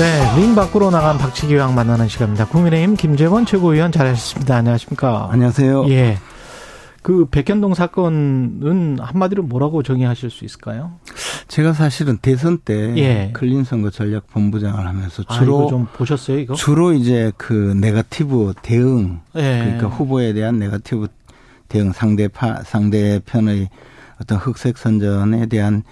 네, 링 밖으로 나간 박치기왕 만나는 시간입니다. 국민의힘 김재원 최고위원 자리하셨습니다. 안녕하십니까? 안녕하세요. 예. 그 백현동 사건은 한마디로 뭐라고 정의하실 수 있을까요? 제가 사실은 대선 때 예. 클린 선거 전략 본부장을 하면서 아, 주로 이거 좀 보셨어요, 이거? 주로 이제 그 네거티브 대응 예. 그러니까 후보에 대한 네거티브 대응 상대파 상대편의 어떤 흑색 선전에 대한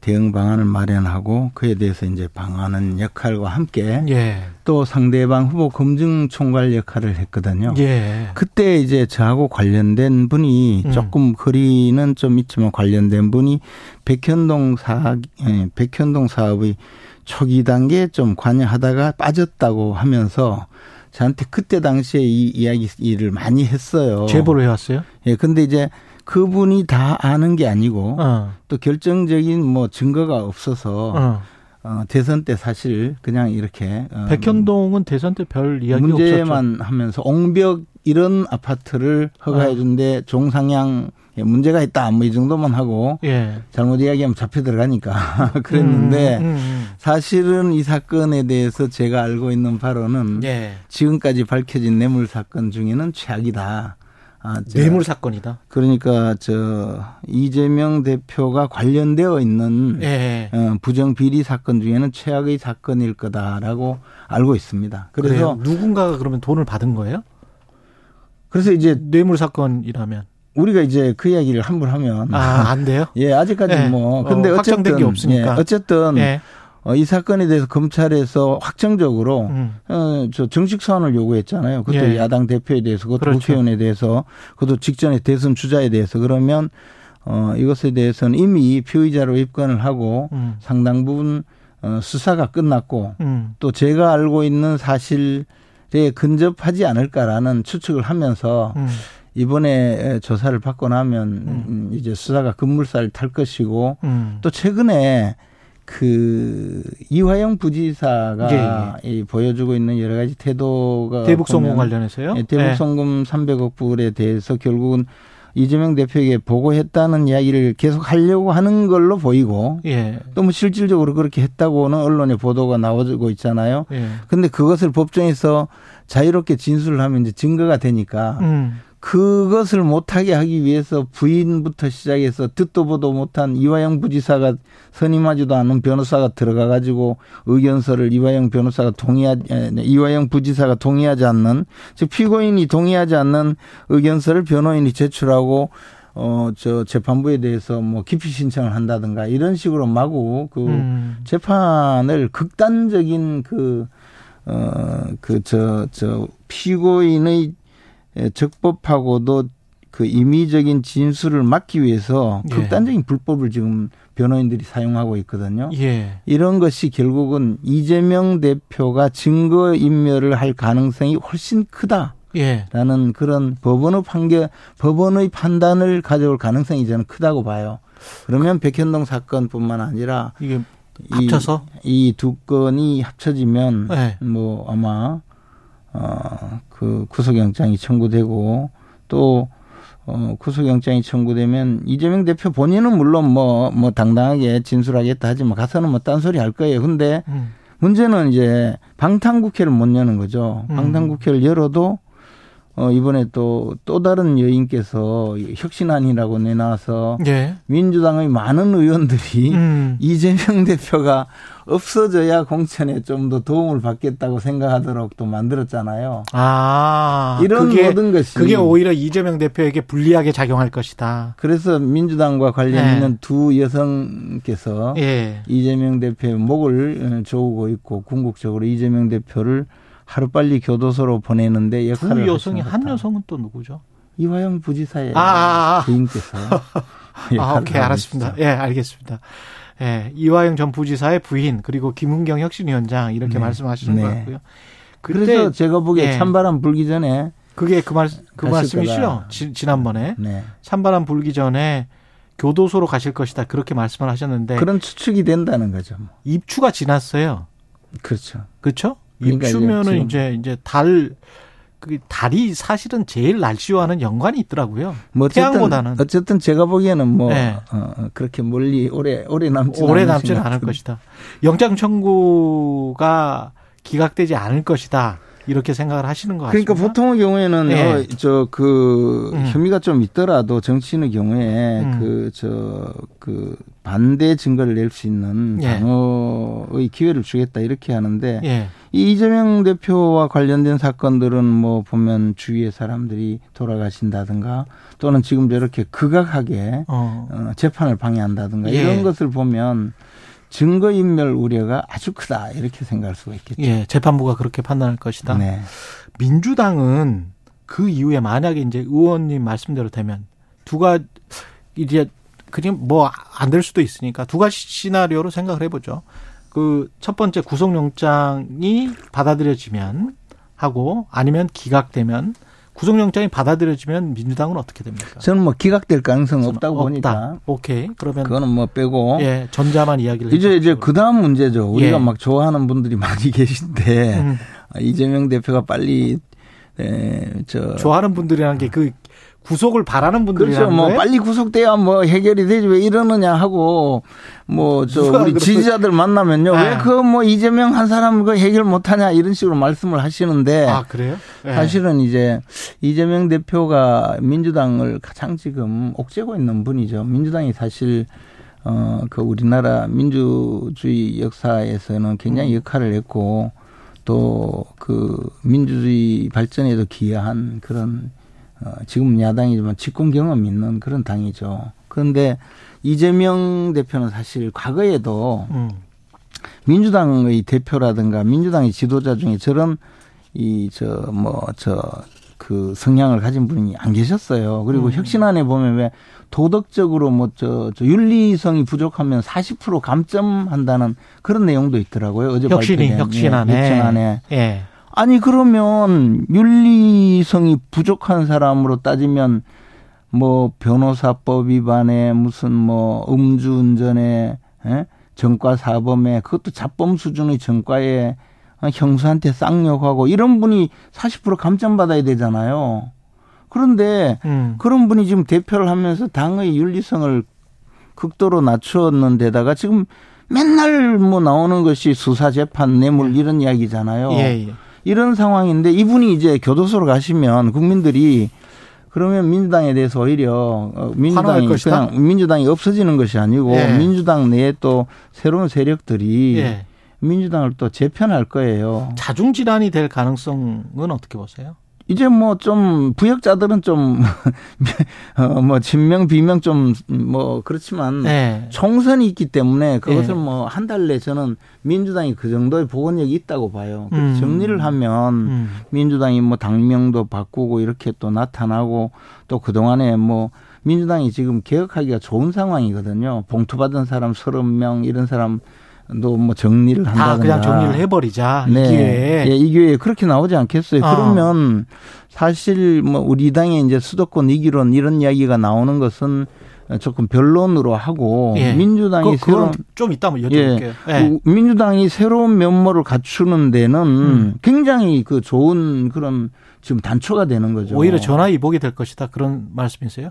대응 방안을 마련하고 그에 대해서 이제 방어하는 역할과 함께 예. 또 상대방 후보 검증 총괄 역할을 했거든요. 예. 그때 이제 저하고 관련된 분이 음. 조금 거리는 좀 있지만 관련된 분이 백현동 사업, 예, 백현동 사업의 초기 단계에 좀 관여하다가 빠졌다고 하면서 저한테 그때 당시에 이 이야기를 많이 했어요. 제보를 해왔어요? 예, 근데 이제 그분이 다 아는 게 아니고 어. 또 결정적인 뭐 증거가 없어서 어. 어, 대선 때 사실 그냥 이렇게 어, 백현동은 대선 때 별 이야기 없었죠. 문제만 하면서 옹벽 이런 아파트를 허가해 아. 준데 종상향 에 문제가 있다 뭐 이 정도만 하고 예. 잘못 이야기하면 잡혀 들어가니까 그랬는데 음, 음, 사실은 이 사건에 대해서 제가 알고 있는 바로는 음. 예. 지금까지 밝혀진 뇌물 사건 중에는 최악이다. 아, 뇌물 사건이다. 그러니까 저 이재명 대표가 관련되어 있는 예. 어, 부정 비리 사건 중에는 최악의 사건일 거다라고 알고 있습니다. 그래서 그래서 누군가가 그러면 돈을 받은 거예요? 그래서 이제 뇌물 사건이라면 우리가 이제 그 이야기를 한 번 하면 아 안 돼요? 예 아직까지 예. 뭐 어, 근데 확정된 어쨌든 게 없으니까. 예, 어쨌든 예. 어, 이 사건에 대해서 검찰에서 확정적으로 음. 어, 저 정식 사안을 요구했잖아요. 그것도 예. 야당 대표에 대해서, 그것도 그렇죠. 국회의원에 대해서, 그것도 직전에 대선 주자에 대해서 그러면 어, 이것에 대해서는 이미 피의자로 입건을 하고 음. 상당 부분 어, 수사가 끝났고 음. 또 제가 알고 있는 사실에 근접하지 않을까라는 추측을 하면서 음. 이번에 조사를 받고 나면 음, 이제 수사가 급물살을 탈 것이고 음. 또 최근에 그 이화영 부지사가 이 보여주고 있는 여러 가지 태도가 대북 보면 관련해서요? 예, 대북 송금 300억 불에 대해서 결국은 이재명 대표에게 보고했다는 이야기를 계속 하려고 하는 걸로 보이고 예. 또뭐 실질적으로 그렇게 했다고는 언론에 보도가 나오고 있잖아요. 예. 근데 그것을 법정에서 자유롭게 진술을 하면 이제 증거가 되니까 음. 그것을 못하게 하기 위해서 부인부터 시작해서 듣도 보도 못한 이화영 부지사가 선임하지도 않은 변호사가 들어가 가지고 의견서를 이화영 변호사가 동의하지 에, 네, 이화영 부지사가 동의하지 않는 즉 피고인이 동의하지 않는 의견서를 변호인이 제출하고 어 저 재판부에 대해서 뭐 기피 신청을 한다든가 이런 식으로 마구 그 음. 재판을 극단적인 그, 어, 그, 저, 저, 피고인의 적법하고도 그 임의적인 진술을 막기 위해서 예. 극단적인 불법을 지금 변호인들이 사용하고 있거든요. 예. 이런 것이 결국은 이재명 대표가 증거 인멸을 할 가능성이 훨씬 크다. 예. 라는 그런 법원의 판결, 법원의 판단을 가져올 가능성이 저는 크다고 봐요. 그러면 백현동 사건뿐만 아니라 이게 합쳐서 이 두 건이 합쳐지면 네. 뭐 아마 어 그 구속영장이 청구되고 또 어, 구속영장이 청구되면 이재명 대표 본인은 물론 뭐, 뭐 당당하게 진술하겠다 하지만 가서는 뭐 딴소리 할 거예요. 근데 음. 문제는 이제 방탄국회를 못 여는 거죠. 음. 방탄국회를 열어도 어, 이번에 또, 또 다른 여인께서 혁신안이라고 내놔서 예. 민주당의 많은 의원들이 음. 이재명 대표가 없어져야 공천에 좀 더 도움을 받겠다고 생각하도록 또 만들었잖아요. 아. 이런 그게, 모든 것이 그게 오히려 이재명 대표에게 불리하게 작용할 것이다. 그래서 민주당과 관련 네. 있는 두 여성께서 예. 이재명 대표의 목을 조우고 있고 궁극적으로 이재명 대표를 하루빨리 교도소로 보내는데 두 역할을 여성이 하신 한 것. 여성은 또 누구죠? 이화영 부지사의 아, 아, 아. 부인께서 아, 오케이, 알았습니다. 예, 알겠습니다. 예, 이화영 전 부지사의 부인, 그리고 김은경 혁신위원장, 이렇게 네. 말씀하시는 것 네. 같고요. 그래서 제가 보기에 예. 찬바람 불기 전에 그게 그말그 말씀이시죠? 지, 지난번에 네. 찬바람 불기 전에 교도소로 가실 것이다 그렇게 말씀을 하셨는데 그런 추측이 된다는 거죠. 뭐. 입추가 지났어요. 그렇죠. 그렇죠? 그러니까 입추면은 이제 이제 달 그 달이 사실은 제일 날씨와는 연관이 있더라고요. 뭐 어쨌든 태양보다는 어쨌든 제가 보기에는 뭐 네. 어, 어, 그렇게 멀리 오래 오래 남지 오래 남지는 않을 것이다. 영장 청구가 기각되지 않을 것이다. 이렇게 생각을 하시는 것 같습니다. 그러니까 보통의 경우에는 네. 어, 저그 음. 혐의가 좀 있더라도 정치인의 경우에 음. 그저그 반대 증거를 낼 수 있는 예. 방어의 기회를 주겠다 이렇게 하는데 예. 이 이재명 대표와 관련된 사건들은 뭐 보면 주위의 사람들이 돌아가신다든가 또는 지금 저렇게 극악하게 어. 어, 재판을 방해한다든가 예. 이런 것을 보면 증거인멸 우려가 아주 크다 이렇게 생각할 수가 있겠죠. 예, 재판부가 그렇게 판단할 것이다. 네. 민주당은 그 이후에 만약에 이제 의원님 말씀대로 되면 두가 이제 그냥 뭐 안 될 수도 있으니까 두 가지 시나리오로 생각을 해보죠. 그 첫 번째 구속영장이 받아들여지면 하고 아니면 기각되면 구속영장이 받아들여지면 민주당은 어떻게 됩니까? 저는 뭐 기각될 가능성은 없다고 없다. 보니까 오케이. 그러면 그거는 뭐 빼고 예 전자만 이야기를 이제 이제 해주십시오. 그 다음 문제죠. 우리가 예. 막 좋아하는 분들이 많이 계신데 음, 이재명 대표가 빨리 에, 저 좋아하는 분들이라는 게그 구속을 바라는 분들이라는 그렇죠. 뭐 거예요? 빨리 구속돼야 뭐 해결이 되지 왜 이러느냐 하고 뭐 저 우리 지지자들 만나면요 아. 왜그 뭐 이재명 한 사람 그 해결 못하냐 이런 식으로 말씀을 하시는데 아 그래요? 예. 사실은 이제 이재명 대표가 민주당을 가장 지금 옥죄고 있는 분이죠. 민주당이 사실 어 그 우리나라 민주주의 역사에서는 굉장히 역할을 했고 또 그 민주주의 발전에도 기여한 그런 어 지금 야당이지만 집권 경험 있는 그런 당이죠. 그런데 이재명 대표는 사실 과거에도 음. 민주당의 대표라든가 민주당의 지도자 중에 저런 이 저 뭐 저 그 성향을 가진 분이 안 계셨어요. 그리고 음. 혁신안에 보면 왜 도덕적으로 뭐저 저 윤리성이 부족하면 40% 감점한다는 그런 내용도 있더라고요. 어제 혁신이 발표된, 혁신안에 예, 혁신안에 예. 아니 그러면 윤리성이 부족한 사람으로 따지면 뭐 변호사법 위반에 무슨 뭐 음주운전에 예? 전과 사범에 그것도 자범 수준의 전과에 형수한테 쌍욕하고 이런 분이 40% 감점 받아야 되잖아요. 그런데 음. 그런 분이 지금 대표를 하면서 당의 윤리성을 극도로 낮추었는 데다가 지금 맨날 뭐 나오는 것이 수사 재판 뇌물 이런 이야기잖아요. 예, 예. 이런 상황인데 이분이 이제 교도소로 가시면 국민들이 그러면 민주당에 대해서 오히려 어, 민주당이? 그냥 민주당이 없어지는 것이 아니고 예. 민주당 내에 또 새로운 세력들이 예. 민주당을 또 재편할 거예요. 자중 질환이 될 가능성은 어떻게 보세요? 이제 뭐 좀 부역자들은 좀 어, 뭐 진명 비명 좀 뭐 그렇지만 네. 총선이 있기 때문에 그것을 예. 뭐한 달 내 저는 민주당이 그 정도의 복원력이 있다고 봐요. 그래서 음. 정리를 하면 음. 민주당이 뭐 당명도 바꾸고 이렇게 또 나타나고 또 그 동안에 뭐 민주당이 지금 개혁하기가 좋은 상황이거든요. 봉투 받은 사람 30명 이런 사람도 뭐 정리를 다 한다든가. 그냥 정리를 해버리자 이 네. 기회에 예, 이 기회에 그렇게 나오지 않겠어요. 아. 그러면 사실 뭐 우리 당의 이제 수도권 이기론 이런 이야기가 나오는 것은 조금 변론으로 하고 예. 민주당이 그, 새로운 좀 이따 한번 여쭤볼게요. 예. 우- 민주당이 새로운 면모를 갖추는 데는 음. 굉장히 그 좋은 그런 지금 단초가 되는 거죠. 오히려 전화 이복이 될 것이다 그런 말씀이세요?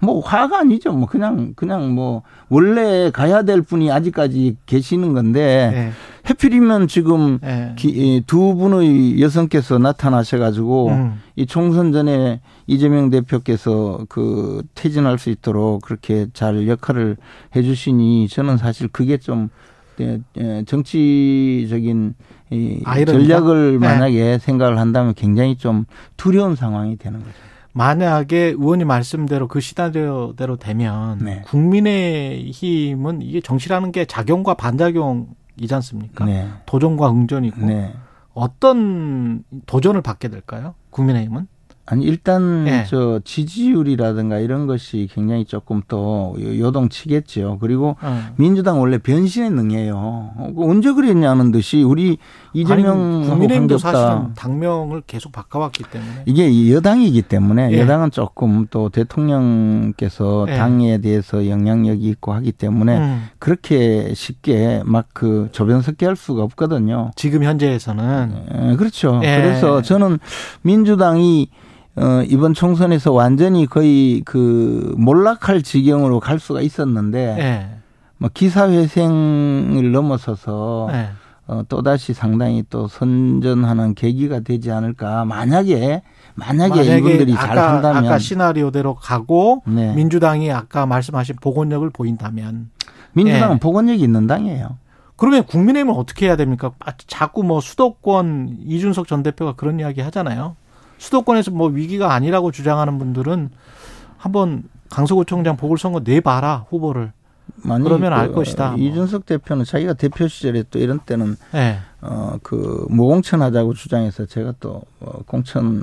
뭐 화가 아니죠. 뭐 그냥 그냥 뭐 원래 가야 될 분이 아직까지 계시는 건데 예. 해필이면 지금 예. 기- 이두 분의 여성께서 나타나셔가지고 음. 이 총선 전에 이재명 대표께서 그 퇴진할 수 있도록 그렇게 잘 역할을 해주시니 저는 사실 그게 좀 예, 예, 정치적인 이? 전략을 네. 만약에 생각을 한다면 굉장히 좀 두려운 상황이 되는 거죠. 만약에 의원님 말씀대로 그 시나리오대로 되면 네. 국민의 힘은 이게 정치라는 게 작용과 반작용이지 않습니까? 네. 도전과 응전이고 네. 어떤 도전을 받게 될까요? 국민의 힘은 아니 일단 예. 저 지지율이라든가 이런 것이 굉장히 조금 또 요동치겠죠. 그리고 어. 민주당 원래 변신에 능해요. 어, 그 언제 그랬냐는 듯이 우리 이재명 국민의힘도. 사실은 당명을 계속 바꿔왔기 때문에 이게 여당이기 때문에 예. 여당은 조금 또 대통령께서 예. 당에 대해서 영향력이 있고 하기 때문에 음, 그렇게 쉽게 막 그 조변석계 할 수가 없거든요. 지금 현재에서는 예, 그렇죠. 예. 그래서 저는 민주당이 어, 이번 총선에서 완전히 거의 그 몰락할 지경으로 갈 수가 있었는데 예. 뭐 기사회생을 넘어서서 예. 어, 또다시 상당히 또 선전하는 계기가 되지 않을까. 만약에, 만약에, 이분들이 잘 아까, 한다면. 아까 시나리오대로 가고 네. 민주당이 아까 말씀하신 복원력을 보인다면 민주당은 예. 복원력이 있는 당이에요. 그러면 국민의힘은 어떻게 해야 됩니까? 아, 자꾸 뭐 수도권 이준석 전 대표가 그런 이야기 하잖아요. 수도권에서 뭐 위기가 아니라고 주장하는 분들은 한번 강서구청장 보궐선거 내봐라 후보를. 그러면 알그 것이다, 뭐. 이준석 대표는 자기가 대표 시절에 또 이런 때는 예. 어, 그 무공천 하자고 주장해서 제가 또 어, 공천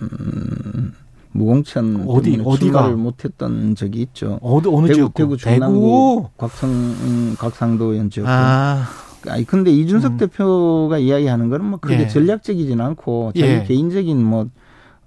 무공천 어디, 어디가? 못했던 적이 있죠. 어느 어느 대구, 지역? 대구 중남구 곽성 음, 곽상도 현 지역. 아, 아니 근데 이준석 음. 대표가 이야기하는 거는 뭐 그게 예. 전략적이진 않고 자기 예. 개인적인 뭐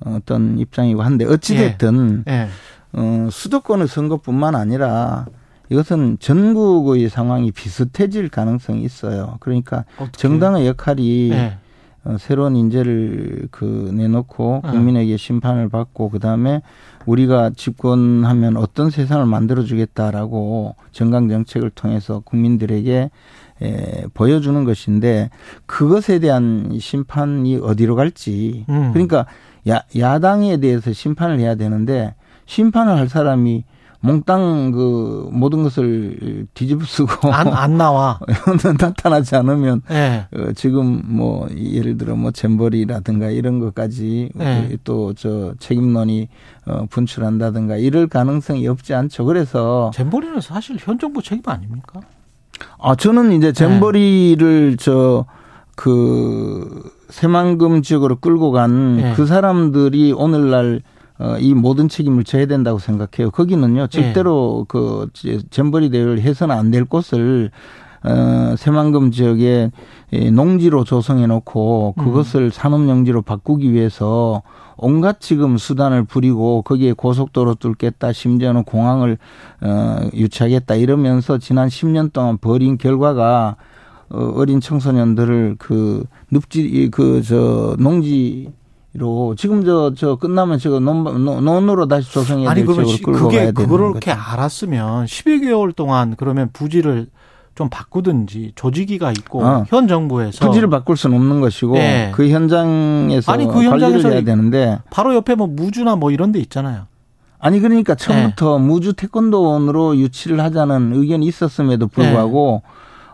어떤 입장이고 한데 어찌 됐든 예. 어, 수도권의 선거뿐만 아니라 이것은 전국의 상황이 비슷해질 가능성이 있어요. 그러니까 어떻게? 정당의 역할이 예. 어, 새로운 인재를 그 내놓고 어. 국민에게 심판을 받고 그 다음에 우리가 집권하면 어떤 세상을 만들어 주겠다라고 정강 정책을 통해서 국민들에게 에, 보여주는 것인데 그것에 대한 심판이 어디로 갈지 음. 그러니까 야, 야당에 대해서 심판을 해야 되는데 심판을 할 사람이 몽땅 그 모든 것을 뒤집어 쓰고 안, 안 나와. 나타나지 않으면 예. 어, 지금 뭐 예를 들어 뭐 잼버리라든가 이런 것까지 네. 또저 책임론이 어, 분출한다든가 이럴 가능성이 없지 않죠. 그래서 잼버리는 사실 현 정부 책임 아닙니까? 아 저는 네. 이제 잼버리를 저그 새만금 지역으로 끌고 간 네. 그 사람들이 오늘날 어, 이 모든 책임을 져야 된다고 생각해요. 거기는요, 절대로 그 잼버리 대회를 해서는 안 될 곳을 어, 새만금 지역에 이 농지로 조성해 놓고 그것을 산업용지로 바꾸기 위해서 온갖 지금 수단을 부리고 거기에 고속도로 뚫겠다 심지어는 공항을 어, 유치하겠다 이러면서 지난 10년 동안 벌인 결과가 어, 어린 청소년들을 그 늪지 그 저 농지 로 지금 저저 끝나면 저거 논, 논- 논으로 다시 조성해야 아니 될 그러면 지역으로 시- 끌고 그게 가야 되는 그렇게. 알았으면 12개월 동안 그러면 부지를 좀 바꾸든지 조직위가 있고 어. 현 정부에서 부지를 바꿀 수는 없는 것이고 네. 그 현장에서 아니, 그 현장에서 해야 되는데 바로 옆에 뭐 무주나 뭐 이런 데 있잖아요. 아니 그러니까 처음부터 네. 무주 태권도원으로 유치를 하자는 의견이 있었음에도 불구하고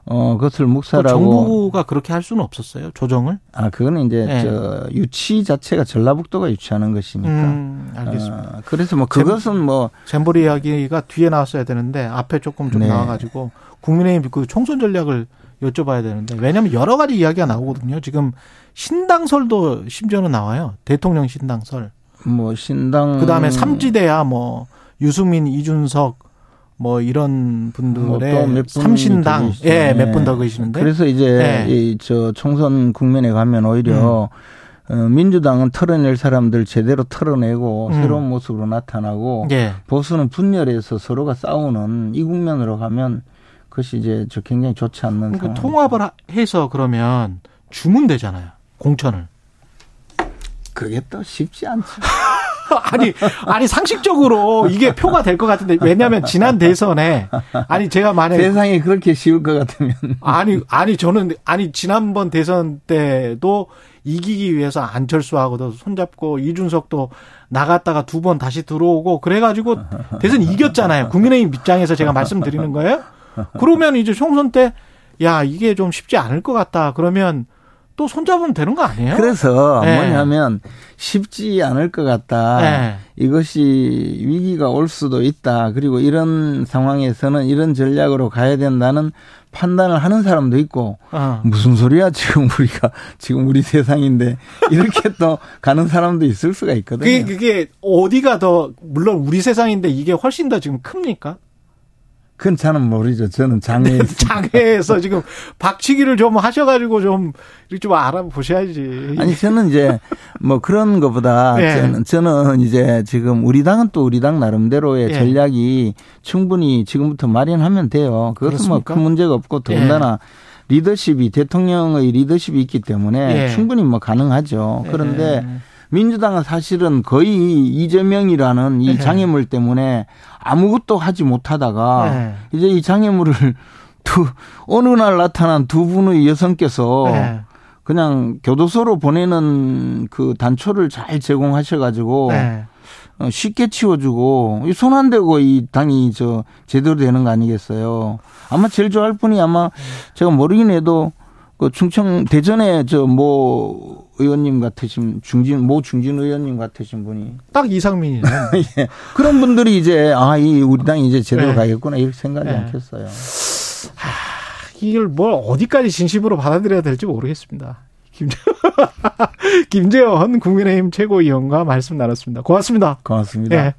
어 그것을 그 묵살하고 정부가 그렇게 할 수는 없었어요. 조정을. 아 그거는 이제 네. 저 유치 자체가 전라북도가 유치하는 것이니까 음, 알겠습니다. 어, 그래서 뭐 그것은 뭐 잼버리 이야기가 뒤에 나왔어야 되는데 앞에 조금 좀 네. 나와가지고 국민의힘 그 총선 전략을 여쭤봐야 되는데 왜냐하면 여러 가지 이야기가 나오거든요. 지금 신당설도 심지어는 나와요. 대통령 신당설. 뭐 신당 그 다음에 삼지대야 뭐 유승민, 이준석 뭐 이런 분들의 분이 삼신당. 예, 몇 네. 분더 계시는데 그래서 이제 네. 이저 총선 국면에 가면 오히려 음. 어, 민주당은 털어낼 사람들 제대로 털어내고 음. 새로운 모습으로 나타나고 예. 보수는 분열해서 서로가 싸우는 이 국면으로 가면 그것이 이제 저 굉장히 좋지 않는 그러니까. 통합을 하- 해서 그러면 주문 되잖아요. 공천을. 그게 또 쉽지 않죠. 아니, 아니, 상식적으로 이게 표가 될 것 같은데, 왜냐하면 지난 대선에, 아니, 제가 만약에, 세상에 그렇게 쉬울 것 같으면 아니, 아니, 저는, 아니, 지난번 대선 때도 이기기 위해서 안철수하고도 손잡고, 이준석도 나갔다가 두 번 다시 들어오고, 그래가지고 대선 이겼잖아요. 국민의힘 입장에서 제가 말씀드리는 거예요. 그러면 이제 총선 때, 야, 이게 좀 쉽지 않을 것 같다. 그러면 또 손잡으면 되는 거 아니에요? 그래서 네. 뭐냐면 쉽지 않을 것 같다. 네. 이것이 위기가 올 수도 있다. 그리고 이런 상황에서는 이런 전략으로 가야 된다는 판단을 하는 사람도 있고 어. 무슨 소리야 지금 우리가 지금 우리 세상인데 이렇게 또 가는 사람도 있을 수가 있거든요. 그게, 그게 어디가 더, 물론 우리 세상인데 이게 훨씬 더 지금 큽니까? 그건 저는 모르죠. 저는 장애에 장애에서 지금 박치기를 좀 하셔가지고 좀, 이렇게 좀 알아보셔야지. 아니 저는 이제 뭐 그런 것보다 예. 저는, 저는 이제 지금 우리 당은 또 우리 당 나름대로의 예. 전략이 충분히 지금부터 마련하면 돼요. 그것은 뭐? 큰 문제가 없고 더군다나 리더십이 대통령의 리더십이 있기 때문에 예. 충분히 뭐 가능하죠. 그런데 예. 민주당은 사실은 거의 이재명이라는 이 예. 장애물 때문에 아무것도 하지 못하다가 예. 이제 이 장애물을 두 어느 날 나타난 두 분의 여성께서 네. 그냥 교도소로 보내는 그 단초를 잘 제공하셔가지고 네. 어, 쉽게 치워주고 손 안 대고 이 당이 저 제대로 되는 거 아니겠어요? 아마 제일 좋아할 분이 아마 제가 모르긴 해도 그 충청 대전에 저모 의원님 같으신 중진 모 중진 의원님 같으신 분이 딱 이상민이네. 예. 그런 분들이 이제 아 이 우리 당이 이제 제대로 네. 가겠구나 이렇게 생각하지 네. 않겠어요. 이걸 뭘 어디까지 진심으로 받아들여야 될지 모르겠습니다. 김재, 김재원 국민의힘 최고위원과 말씀 나눴습니다. 고맙습니다. 고맙습니다. 예.